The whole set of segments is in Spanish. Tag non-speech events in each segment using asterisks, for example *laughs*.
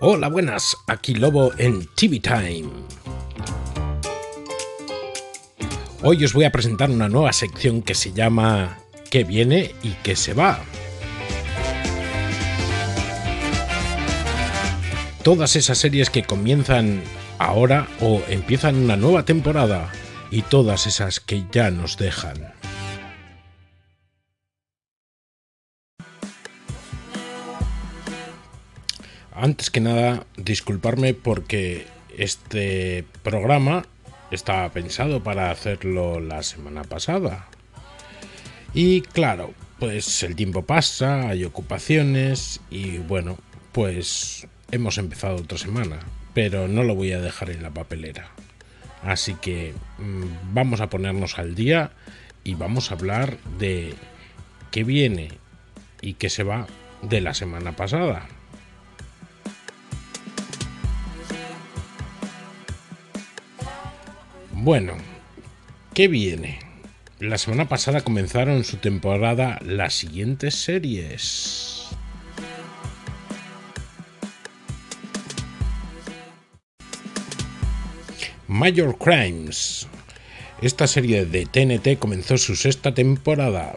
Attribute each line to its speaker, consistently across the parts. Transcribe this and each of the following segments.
Speaker 1: Hola, buenas, aquí Lobo en TV Time. Hoy os voy a presentar una nueva sección que se llama ¿Qué viene y qué se va? Todas esas series que comienzan ahora o empiezan una nueva temporada y todas esas que ya nos dejan. Antes que nada, disculparme porque este programa estaba pensado para hacerlo la semana pasada. Y claro, pues el tiempo pasa, hay ocupaciones y bueno, pues hemos empezado otra semana, pero no lo voy a dejar en la papelera. Así que mm, vamos a ponernos al día y vamos a hablar de qué viene y qué se va de la semana pasada. Bueno, ¿qué viene? La semana pasada comenzaron su temporada las siguientes series. Major Crimes. Esta serie de TNT comenzó su sexta temporada.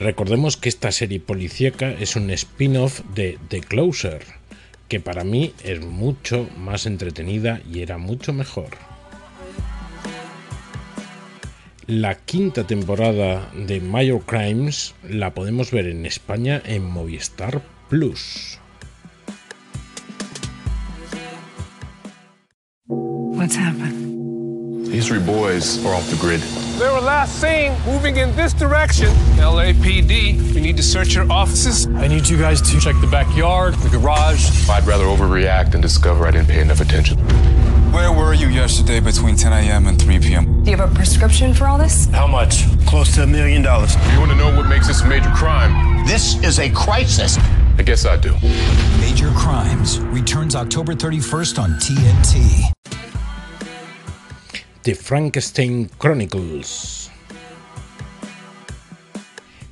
Speaker 1: Recordemos que esta serie policíaca es un spin-off de The Closer que para mí es mucho más entretenida y era mucho mejor. La quinta temporada de Major Crimes la podemos ver en España en Movistar Plus.
Speaker 2: What's happened?
Speaker 3: These three boys are off the grid.
Speaker 4: They were last seen moving in this direction. LAPD, we need to search your offices.
Speaker 5: I need you guys to check the backyard, the garage.
Speaker 3: I'd rather overreact and discover I didn't pay enough attention.
Speaker 6: Where were you yesterday between 10 a.m. and 3 p.m.?
Speaker 7: Do you have a prescription for all this?
Speaker 5: How much?
Speaker 8: Close to a million dollars.
Speaker 3: You want to know what makes this a major crime?
Speaker 8: This is a crisis.
Speaker 3: I guess I do.
Speaker 9: Major Crimes returns October 31st on TNT.
Speaker 1: The Frankenstein Chronicles.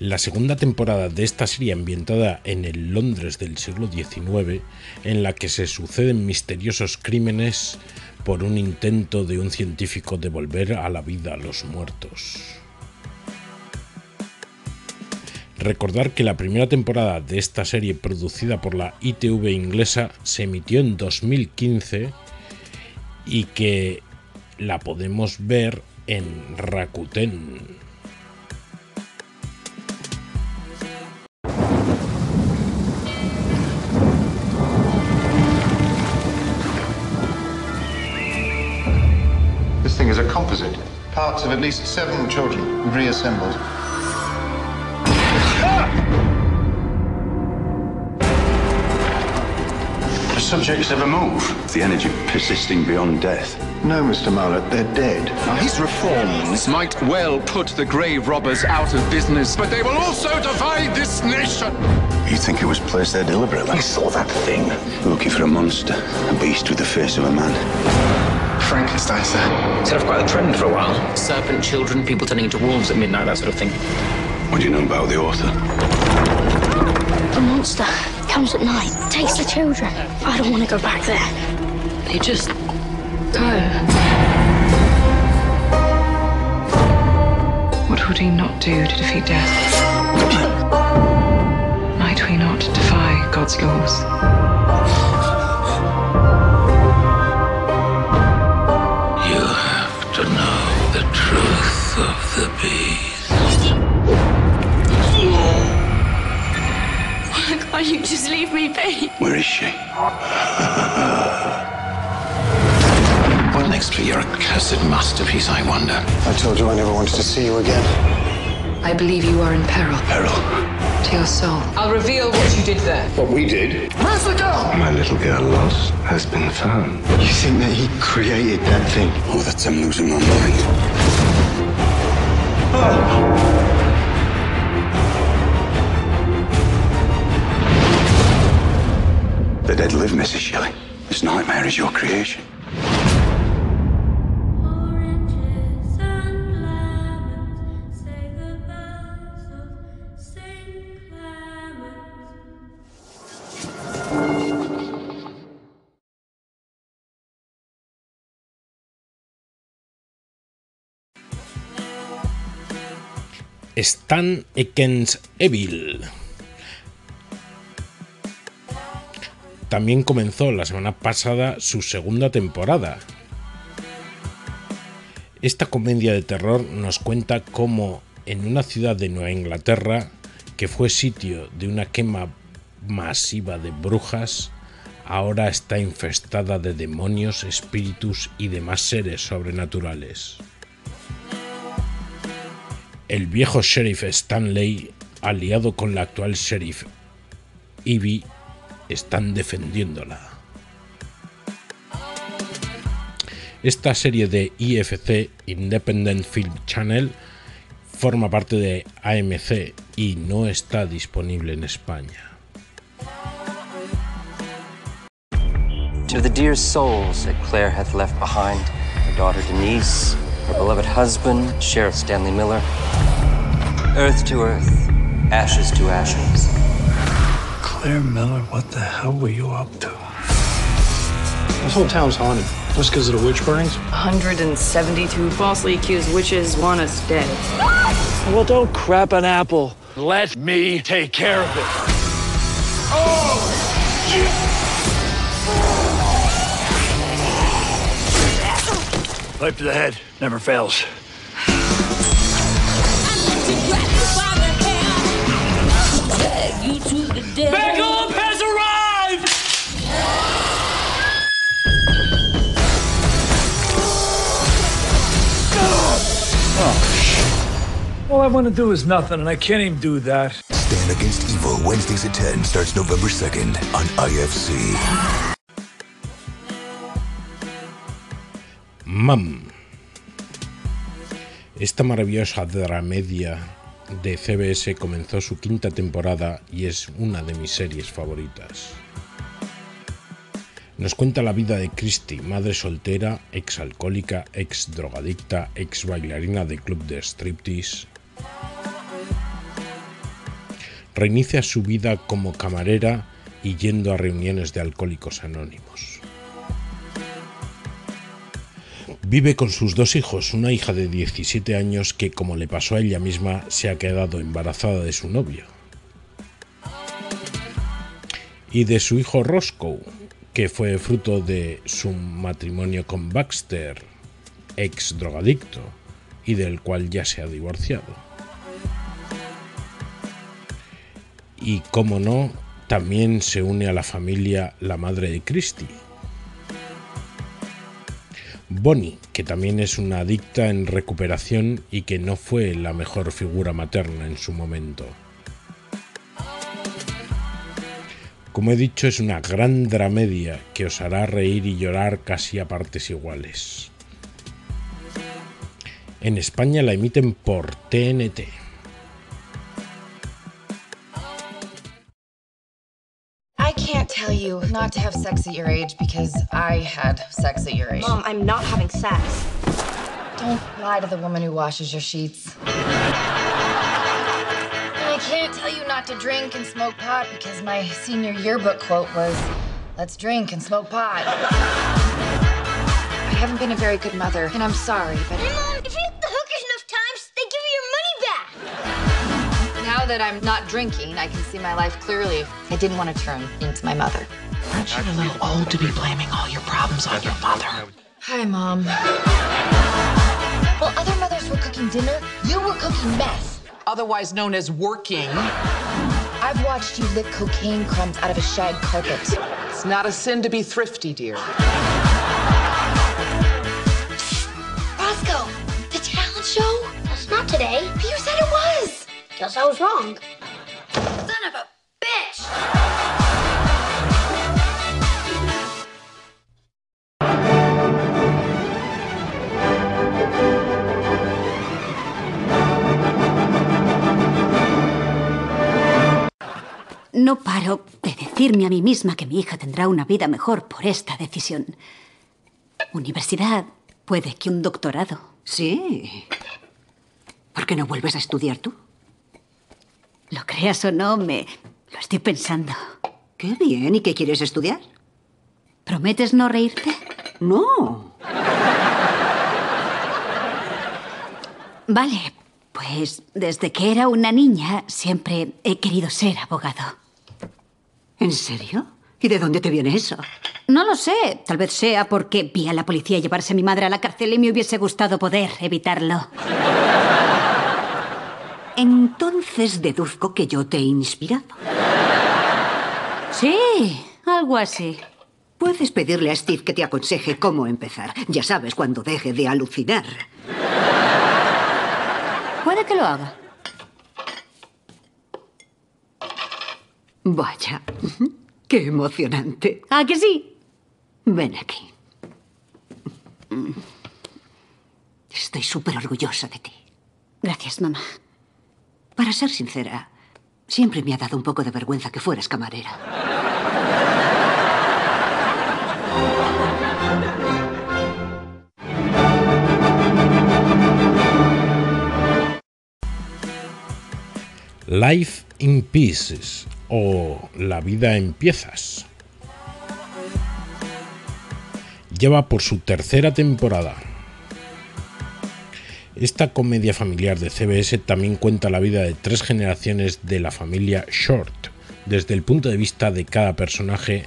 Speaker 1: La segunda temporada de esta serie ambientada en el Londres del siglo XIX, en la que se suceden misteriosos crímenes por un intento de un científico de volver a la vida a los muertos. Recordar que la primera temporada de esta serie producida por la ITV inglesa se emitió en 2015 y que la podemos ver en Rakuten.
Speaker 10: This thing is a composite. Parts of at least seven children reassembled.
Speaker 8: Subjects ever move. The energy persisting beyond death.
Speaker 10: No, Mr. Marlett, they're dead.
Speaker 11: Now, his reforms might well put the grave robbers out of business, but they will also divide this nation.
Speaker 8: You think it was placed there deliberately?
Speaker 11: I saw that thing.
Speaker 8: Looking for a monster, a beast with the face of a man.
Speaker 11: Frankenstein, sir.
Speaker 12: Set off quite a trend for a while. Serpent children, people turning into wolves at midnight, that sort of thing.
Speaker 8: What do you know about the author?
Speaker 13: The monster comes at night, takes the children. I don't want to go back there.
Speaker 12: They just go.
Speaker 2: What would he not do to defeat death? Might we not defy God's laws?
Speaker 13: Why can't you just leave me be?
Speaker 8: Where is she?
Speaker 14: What next for your accursed masterpiece, I wonder?
Speaker 10: I told you I never wanted to see you again.
Speaker 2: I believe you are in peril
Speaker 8: Peril.
Speaker 2: to your soul.
Speaker 12: I'll reveal what you did there.
Speaker 8: What we did?
Speaker 10: Where's the girl?
Speaker 8: My little girl lost has been found.
Speaker 10: You think that he created that thing?
Speaker 8: Oh, that's I'm losing my mind. Mrs. Shelley, This nightmare is your creation.
Speaker 1: Stan Ekens Evil. También comenzó la semana pasada su segunda temporada. Esta comedia de terror nos cuenta cómo en una ciudad de Nueva Inglaterra, que fue sitio de una quema masiva de brujas, ahora está infestada de demonios, espíritus y demás seres sobrenaturales. El viejo sheriff Stanley, aliado con la actual sheriff Ivy, están defendiéndola. Esta serie de IFC Independent Film Channel forma parte de AMC y no está disponible en España.
Speaker 15: To the dear souls that Claire hath left behind, her daughter Denise, her beloved husband, Sheriff Stanley Miller, earth to earth, ashes to ashes.
Speaker 16: Claire Miller, what the hell were you up to? This whole town's haunted. Just because of the witch burnings?
Speaker 7: 172 falsely accused witches want us dead.
Speaker 16: Well, don't crap an apple. Let me take care of it. Oh! Pipe to the head. Never fails.
Speaker 17: Backup has arrived!
Speaker 16: Oh, *sighs* All I want to do is nothing, and I can't even do that.
Speaker 18: Stand Against Evil, Wednesdays at 10, starts November 2nd on IFC.
Speaker 1: Mam. Esta maravillosa dramedia de CBS comenzó su quinta temporada y es una de mis series favoritas. Nos cuenta la vida de Christy, madre soltera, ex alcohólica, ex drogadicta, ex bailarina de club de striptease. Reinicia su vida como camarera y yendo a reuniones de alcohólicos anónimos. Vive con sus dos hijos, una hija de 17 años que, como le pasó a ella misma, se ha quedado embarazada de su novio. Y de su hijo Roscoe, que fue fruto de su matrimonio con Baxter, ex drogadicto, y del cual ya se ha divorciado. Y como no, también se une a la familia la madre de Christie, Bonnie, que también es una adicta en recuperación y que no fue la mejor figura materna en su momento. Como he dicho, es una gran dramedia que os hará reír y llorar casi a partes iguales. En España la emiten por TNT.
Speaker 19: Not to have sex at your age because I had sex at your age.
Speaker 13: Mom, I'm not having sex.
Speaker 19: Don't lie to the woman who washes your sheets. I can't tell you not to drink and smoke pot because my senior yearbook quote was, let's drink and smoke pot. I haven't been a very good mother, and I'm sorry, but
Speaker 13: Hey, Mom, if you hit the hookers enough times, they give you your money back.
Speaker 19: now that I'm not drinking, I can see my life clearly. I didn't want to turn into my mother.
Speaker 20: Aren't you a little old to be blaming all your problems on your mother?
Speaker 19: Hi, Mom. While other mothers were cooking dinner, you were cooking mess.
Speaker 20: Otherwise known as working.
Speaker 19: I've watched you lick cocaine crumbs out of a shag carpet.
Speaker 20: It's not a sin to be thrifty, dear.
Speaker 13: Roscoe, the talent show? That's not today.
Speaker 19: But you said it was.
Speaker 13: Guess I was wrong.
Speaker 21: No paro de decirme a mí misma que mi hija tendrá una vida mejor por esta decisión. Universidad, puede que un doctorado.
Speaker 22: Sí. ¿Por qué no vuelves a estudiar tú?
Speaker 21: Lo creas o no, me lo estoy pensando.
Speaker 22: Qué bien. ¿Y qué quieres estudiar?
Speaker 21: ¿Prometes no reírte?
Speaker 22: No.
Speaker 21: Vale, Pues desde que era una niña siempre he querido ser abogado.
Speaker 22: ¿En serio? ¿Y de dónde te viene eso?
Speaker 21: No lo sé. Tal vez sea porque vi a la policía llevarse a mi madre a la cárcel y me hubiese gustado poder evitarlo.
Speaker 22: Entonces deduzco que yo te he inspirado.
Speaker 21: Sí, algo así.
Speaker 22: Puedes pedirle a Steve que te aconseje cómo empezar. Ya sabes, cuando deje de alucinar.
Speaker 21: Puede que lo haga.
Speaker 22: Vaya, qué emocionante.
Speaker 21: ¿Ah, que sí?
Speaker 22: Ven aquí. Estoy súper orgullosa de ti.
Speaker 21: Gracias, mamá.
Speaker 22: Para ser sincera, siempre me ha dado un poco de vergüenza que fueras camarera.
Speaker 1: Life in Pieces o La vida en piezas. Lleva por su tercera temporada. Esta comedia familiar de CBS también cuenta la vida de tres generaciones de la familia Short, desde el punto de vista de cada personaje.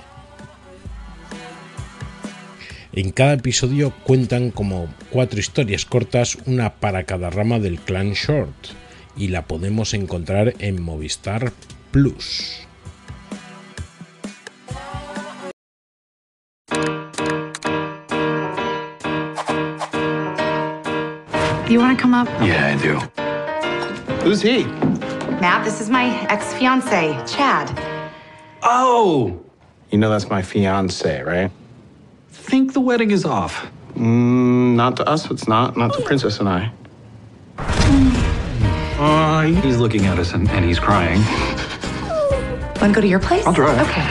Speaker 1: En cada episodio cuentan como cuatro historias cortas, una para cada rama del clan Short, y la podemos encontrar en Movistar Plus.
Speaker 23: Do you want to come up?
Speaker 10: Yeah, I do. Who's he?
Speaker 23: Matt, this is my ex fiance, Chad.
Speaker 10: Oh! You know that's my fiance, right? Think the wedding is off. Mm, not to us, it's not. Not to Princess and I. Uh, he's looking at us and, and he's crying.
Speaker 23: Want to go to your place?
Speaker 10: I'll drive.
Speaker 23: Okay.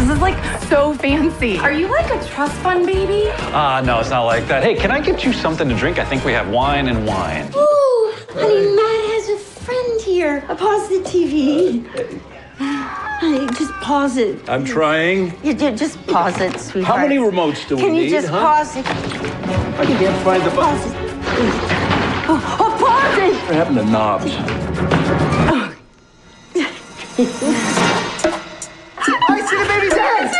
Speaker 23: This is like so fancy. Are you like a trust fund baby?
Speaker 5: Ah, no, it's not like that. Hey, can I get you something to drink? I think we have wine and wine.
Speaker 13: Ooh, honey, Matt has a friend here. Uh, Pause the TV. Honey, just pause it.
Speaker 24: I'm trying.
Speaker 13: You, you just pause it, sweetheart.
Speaker 24: How many remotes do we need?
Speaker 13: Can
Speaker 24: need?
Speaker 13: you just
Speaker 24: huh?
Speaker 13: pause it?
Speaker 24: I can't find the
Speaker 13: Pause
Speaker 24: button.
Speaker 13: It. Oh, oh, pause it!
Speaker 24: What happened to knobs? *laughs*
Speaker 25: I see the baby's hands!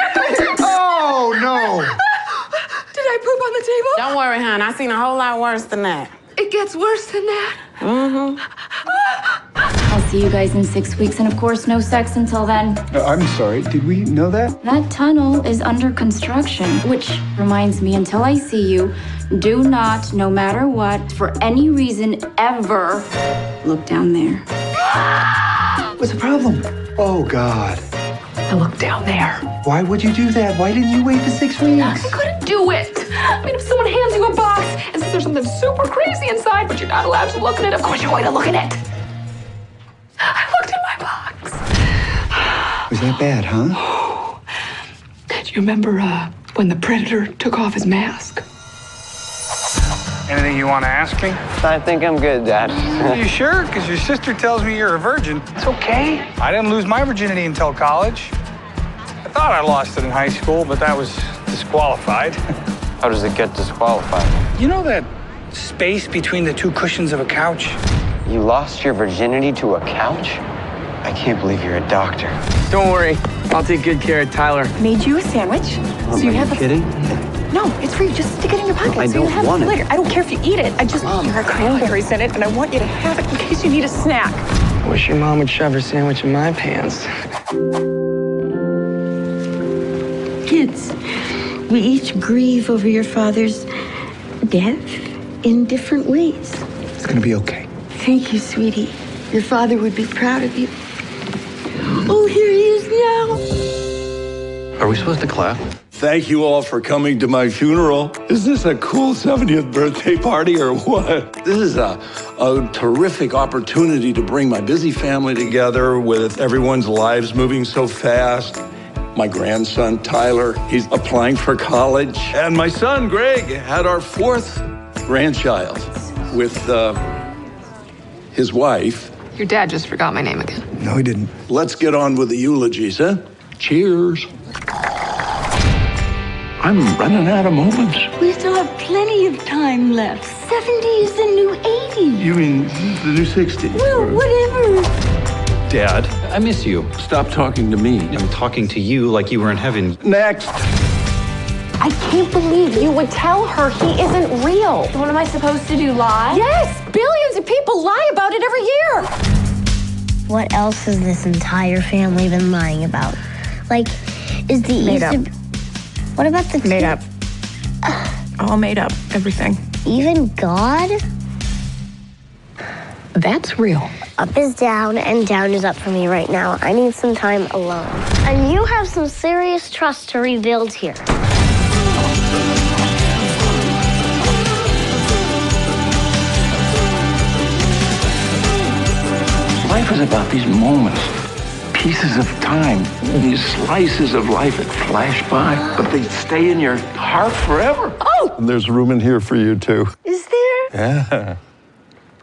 Speaker 25: Oh, no!
Speaker 7: Did I poop on the table? Don't worry, hon. I seen a whole lot worse than that.
Speaker 19: It gets worse than that.
Speaker 7: Mm-hmm.
Speaker 26: I'll see you guys in six weeks, and of course, no sex until then.
Speaker 10: Uh, I'm sorry, did we know that?
Speaker 26: That tunnel is under construction, which reminds me until I see you, do not, no matter what, for any reason ever, look down there.
Speaker 10: What's the problem? Oh, God.
Speaker 7: I look down there.
Speaker 10: Why would you do that? Why didn't you wait for six weeks?
Speaker 7: I couldn't do it. I mean, if someone hands you a box and says there's something super crazy inside, but you're not allowed to look in it, of course you're going to look in it. I looked in my box.
Speaker 10: Was that bad, huh? *gasps*
Speaker 7: Do you remember uh, when the predator took off his mask?
Speaker 25: Anything you want to ask me?
Speaker 15: I think I'm good, Dad.
Speaker 25: Are you *laughs* sure? Because your sister tells me you're a virgin. It's okay. I didn't lose my virginity until college. I thought I lost it in high school, but that was disqualified. *laughs*
Speaker 15: How does it get disqualified?
Speaker 25: You know that space between the two cushions of a couch?
Speaker 15: You lost your virginity to a couch? I can't believe you're a doctor.
Speaker 25: Don't worry. I'll take good care of Tyler.
Speaker 7: Made you a sandwich. so you
Speaker 15: Are
Speaker 7: have
Speaker 15: you
Speaker 7: a-
Speaker 15: kidding?
Speaker 7: No, it's free. Just stick it in your pocket
Speaker 15: I
Speaker 7: so you
Speaker 15: don't
Speaker 7: have
Speaker 15: want
Speaker 7: it
Speaker 15: it.
Speaker 7: later. I don't care if you eat it. I just there are cranberries in it, and I want you to have it in case you need a snack.
Speaker 25: Wish your mom would shove her sandwich in my pants.
Speaker 13: Kids, we each grieve over your father's death in different ways.
Speaker 10: It's gonna be okay.
Speaker 13: Thank you, sweetie. Your father would be proud of you. Oh, here he is now.
Speaker 24: Are we supposed to clap?
Speaker 14: Thank you all for coming to my funeral. Is this a cool 70th birthday party or what? This is a, a terrific opportunity to bring my busy family together with everyone's lives moving so fast. My grandson, Tyler, he's applying for college. And my son, Greg, had our fourth grandchild with uh, his wife.
Speaker 7: Your dad just forgot my name again.
Speaker 10: No, he didn't.
Speaker 14: Let's get on with the eulogies, huh? Cheers. I'm running out of moments.
Speaker 13: We still have plenty of time left. 70s the new 80s.
Speaker 14: You mean the new 60s?
Speaker 13: Well, whatever.
Speaker 5: Dad, I miss you.
Speaker 14: Stop talking to me.
Speaker 5: I'm talking to you like you were in heaven.
Speaker 14: Next.
Speaker 7: I can't believe you would tell her he isn't real.
Speaker 26: What am I supposed to do, lie?
Speaker 7: Yes, billions of people lie about it every year.
Speaker 13: What else has this entire family been lying about? Like, is the
Speaker 27: Made
Speaker 13: East
Speaker 27: up.
Speaker 13: a- What about the
Speaker 27: Made up. All made up. Everything.
Speaker 13: Even God?
Speaker 27: That's real.
Speaker 13: Up is down and down is up for me right now. I need some time alone. And you have some serious trust to rebuild here.
Speaker 14: Life is about these moments, pieces of time, these slices of life that flash by, but they stay in your heart forever.
Speaker 7: Oh!
Speaker 14: And there's room in here for you, too.
Speaker 13: Is there?
Speaker 14: Yeah.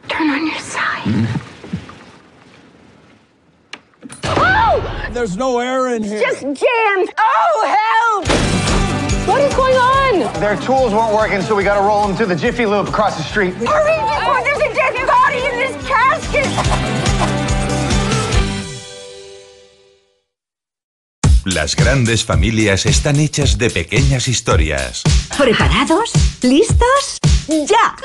Speaker 13: Turn on your side. Mm-hmm.
Speaker 7: Oh!
Speaker 24: There's no air in here.
Speaker 7: Just jammed. Oh, help! What is going on?
Speaker 28: Their tools weren't working, so we got to roll them to the Jiffy Lube across the street.
Speaker 7: Hurry before
Speaker 18: Las grandes familias están hechas de pequeñas historias.
Speaker 21: ¿Preparados? ¿Listos? ¡Ya!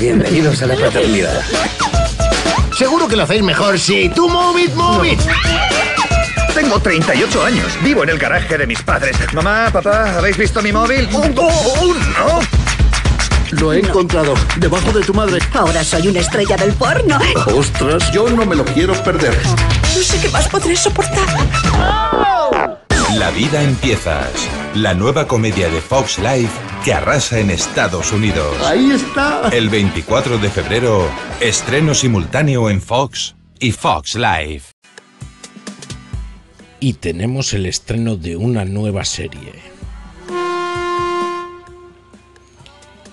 Speaker 24: Bienvenidos a la paternidad.
Speaker 28: Seguro que lo hacéis mejor si tú move it, move it.
Speaker 24: Tengo 38 años. Vivo en el garaje de mis padres. Mamá, papá, ¿habéis visto mi móvil? ¡Oh, no!
Speaker 28: Lo he encontrado debajo de tu madre.
Speaker 21: Ahora soy una estrella del porno.
Speaker 24: Ostras, yo no me lo quiero perder.
Speaker 21: No sé qué más podré soportar.
Speaker 18: La vida empiezas. La nueva comedia de Fox Life que arrasa en Estados Unidos.
Speaker 28: Ahí está.
Speaker 18: El 24 de febrero, estreno simultáneo en Fox y Fox Life.
Speaker 1: Y tenemos el estreno de una nueva serie.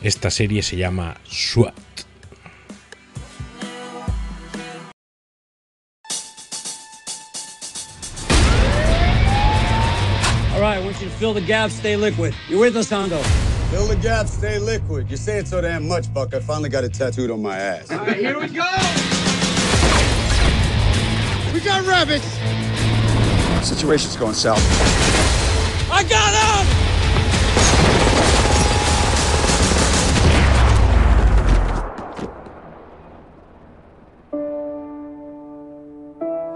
Speaker 1: Esta serie se llama SWAT.
Speaker 24: All right, I want you to fill the gap, stay liquid. You with us, Hondo?
Speaker 29: Fill the gap, stay liquid. You're saying so damn much, Buck. I finally got it tattooed on my ass.
Speaker 24: All right, here we go.
Speaker 29: We got rabbits. Situation's going south.
Speaker 24: I got him!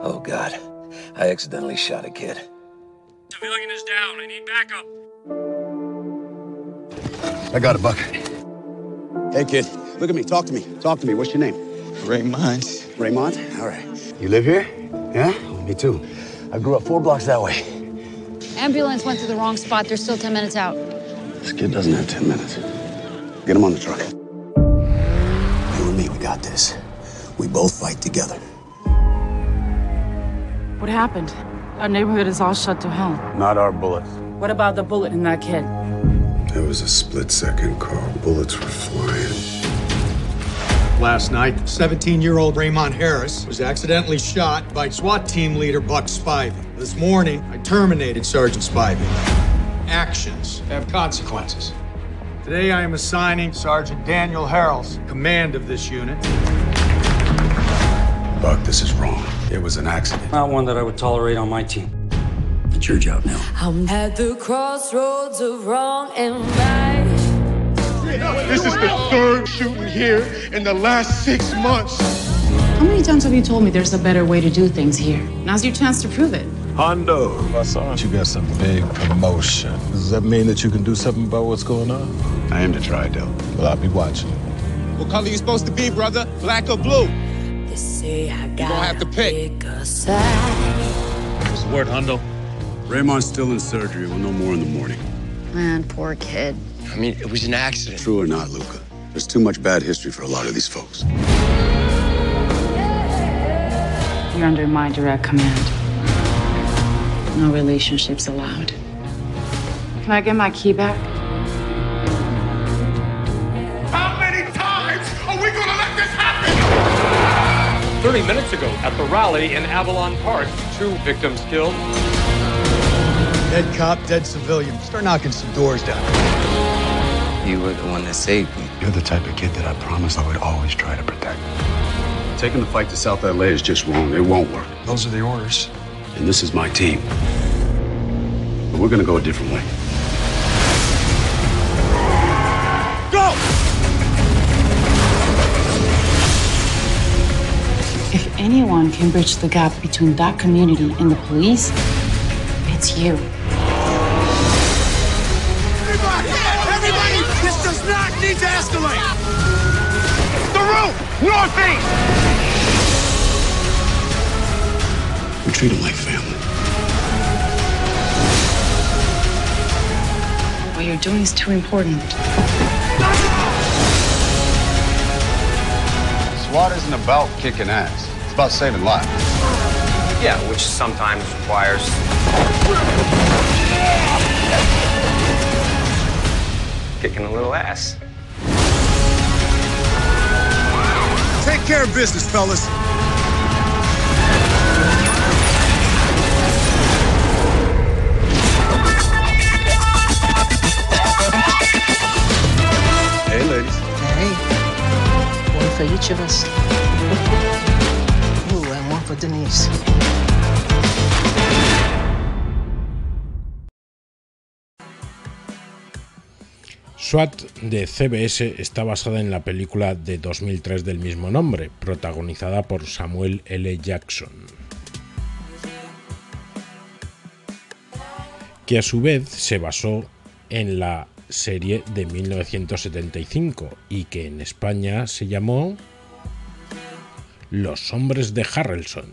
Speaker 29: Oh, God. I accidentally shot a kid.
Speaker 17: Civilian is down. I need backup.
Speaker 29: I got a Buck. Hey, kid. Look at me. Talk to me. Talk to me. What's your name? Raymond. Raymond? All right. You live here? Yeah? Oh, me too. I grew up four blocks that way.
Speaker 26: Ambulance went to the wrong spot. They're still 10 minutes out.
Speaker 29: This kid doesn't have 10 minutes. Get him on the truck. You and me, we got this. We both fight together.
Speaker 27: What happened? Our neighborhood is all shut to hell.
Speaker 29: Not our bullets.
Speaker 27: What about the bullet in that kid?
Speaker 29: It was a split second, Carl. Bullets were flying.
Speaker 30: Last night, 17-year-old Raymond Harris was accidentally shot by SWAT team leader Buck Spivey. This morning, I terminated Sergeant Spivey. Actions have consequences. Today, I am assigning Sergeant Daniel Harrells command of this unit.
Speaker 29: Buck, this is wrong. It was an accident.
Speaker 24: Not one that I would tolerate on my team.
Speaker 29: It's your job now.
Speaker 31: I'm at the crossroads of wrong and right.
Speaker 30: This is the third shooting here in the last six months.
Speaker 27: How many times have you told me there's a better way to do things here? Now's your chance to prove it.
Speaker 32: Hondo, I saw you got some big promotion. Does that mean that you can do something about what's going on?
Speaker 29: I am to try, Dell.
Speaker 32: Well, I'll be watching.
Speaker 30: What color you supposed to be, brother? Black or blue?
Speaker 31: They say I
Speaker 30: You gonna have to pick.
Speaker 31: pick a side.
Speaker 30: What's the word, Hondo?
Speaker 29: Raymond's still in surgery. We'll know more in the morning.
Speaker 26: Man, poor kid.
Speaker 29: I mean, it was an accident. True or not, Luca? There's too much bad history for a lot of these folks.
Speaker 27: You're under my direct command. No relationships allowed. Can I get my key back?
Speaker 33: 30 minutes ago at the rally in Avalon Park, two victims killed.
Speaker 30: Dead cop, dead civilian. Start knocking some doors down.
Speaker 34: You were the one that saved me.
Speaker 29: You're the type of kid that I promised I would always try to protect. Taking the fight to South LA is just wrong. It won't work.
Speaker 32: Those are the orders.
Speaker 29: And this is my team. But we're gonna go a different way.
Speaker 27: Anyone can bridge the gap between that community and the police, it's you.
Speaker 28: Everybody! Everybody! This does not need to escalate! The room! Northeast!
Speaker 29: We treat them like family.
Speaker 27: What you're doing is too important.
Speaker 29: SWAT isn't about kicking ass. It's about saving lives.
Speaker 34: Yeah, which sometimes requires. Kicking a little ass.
Speaker 28: Take care of business, fellas.
Speaker 29: Hey, ladies.
Speaker 35: Hey, one for each of us. For.
Speaker 1: SWAT de CBS está basada en la película de 2003 del mismo nombre, protagonizada por Samuel L. Jackson. Que a su vez se basó en la serie de 1975 y que en España se llamó Los hombres de Harrelson.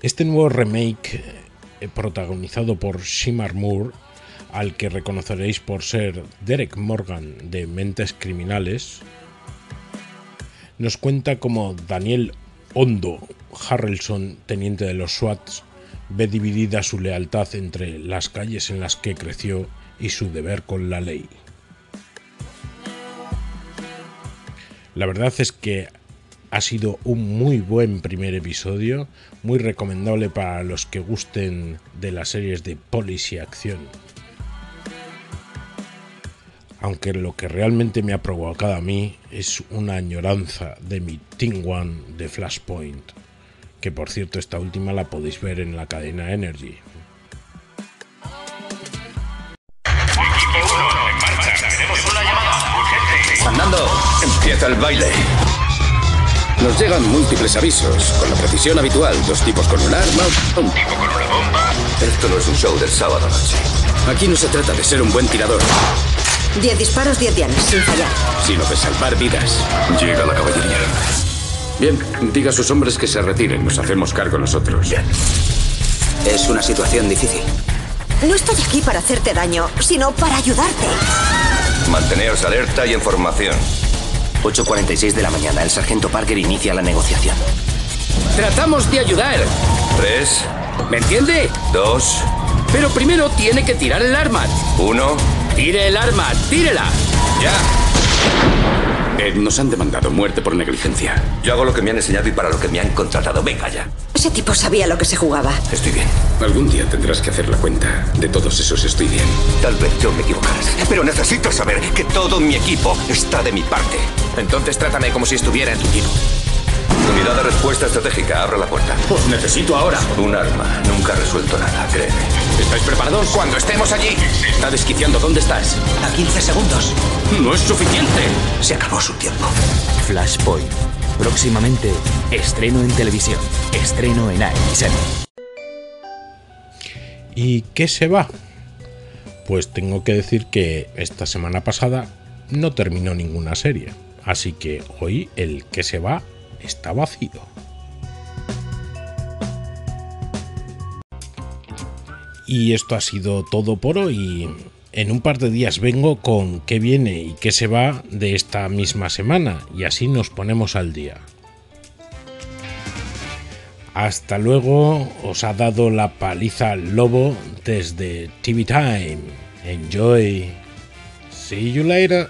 Speaker 1: Este nuevo remake, eh, protagonizado por Shimar Moore, al que reconoceréis por ser Derek Morgan de Mentes Criminales, nos cuenta cómo Daniel Hondo Harrelson, teniente de los SWATs, ve dividida su lealtad entre las calles en las que creció y su deber con la ley. La verdad es que ha sido un muy buen primer episodio, muy recomendable para los que gusten de las series de policy acción. Aunque lo que realmente me ha provocado a mí es una añoranza de mi Team One de Flashpoint, que por cierto esta última la podéis ver en la cadena Energy.
Speaker 36: Empieza el baile. Nos llegan múltiples avisos, con la precisión habitual. Dos tipos con un arma, un tipo con una bomba. Esto no es un show del sábado noche. Aquí no se trata de ser un buen tirador,
Speaker 37: Diez disparos, diez dianas, sin fallar.
Speaker 36: sino de salvar vidas. Llega la caballería. Bien, diga a sus hombres que se retiren. Nos hacemos cargo nosotros.
Speaker 37: Es una situación difícil. No estoy aquí para hacerte daño, sino para ayudarte.
Speaker 36: Manteneos alerta y en formación.
Speaker 37: 8.46 de la mañana, el sargento Parker inicia la negociación.
Speaker 36: Tratamos de ayudar. Tres. ¿Me entiende? Dos. Pero primero tiene que tirar el arma. Uno. Tire el arma, tírela. Ya. Eh, nos han demandado muerte por negligencia. Yo hago lo que me han enseñado y para lo que me han contratado. Venga ya.
Speaker 37: Ese tipo sabía lo que se jugaba.
Speaker 36: Estoy bien. Algún día tendrás que hacer la cuenta. De todos esos estoy bien. Tal vez yo me equivocaré. Pero necesito saber que todo mi equipo está de mi parte. Entonces trátame como si estuviera en tu equipo. Unidad de respuesta estratégica, abra la puerta. Os necesito ahora. Un arma. Nunca ha resuelto nada, créeme. ¿Estáis preparados? Cuando estemos allí. Está desquiciando. ¿Dónde estás?
Speaker 37: A 15 segundos.
Speaker 36: No es suficiente.
Speaker 37: Se acabó su tiempo.
Speaker 38: Flashpoint. Próximamente, estreno en televisión. Estreno en AXN.
Speaker 1: ¿Y qué se va? Pues tengo que decir que esta semana pasada no terminó ninguna serie, así que hoy el que se va está vacío. Y esto ha sido todo por hoy. En un par de días vengo con qué viene y qué se va de esta misma semana y así nos ponemos al día. Hasta luego, os ha dado la paliza Lobo desde TV Time. Enjoy. See you later.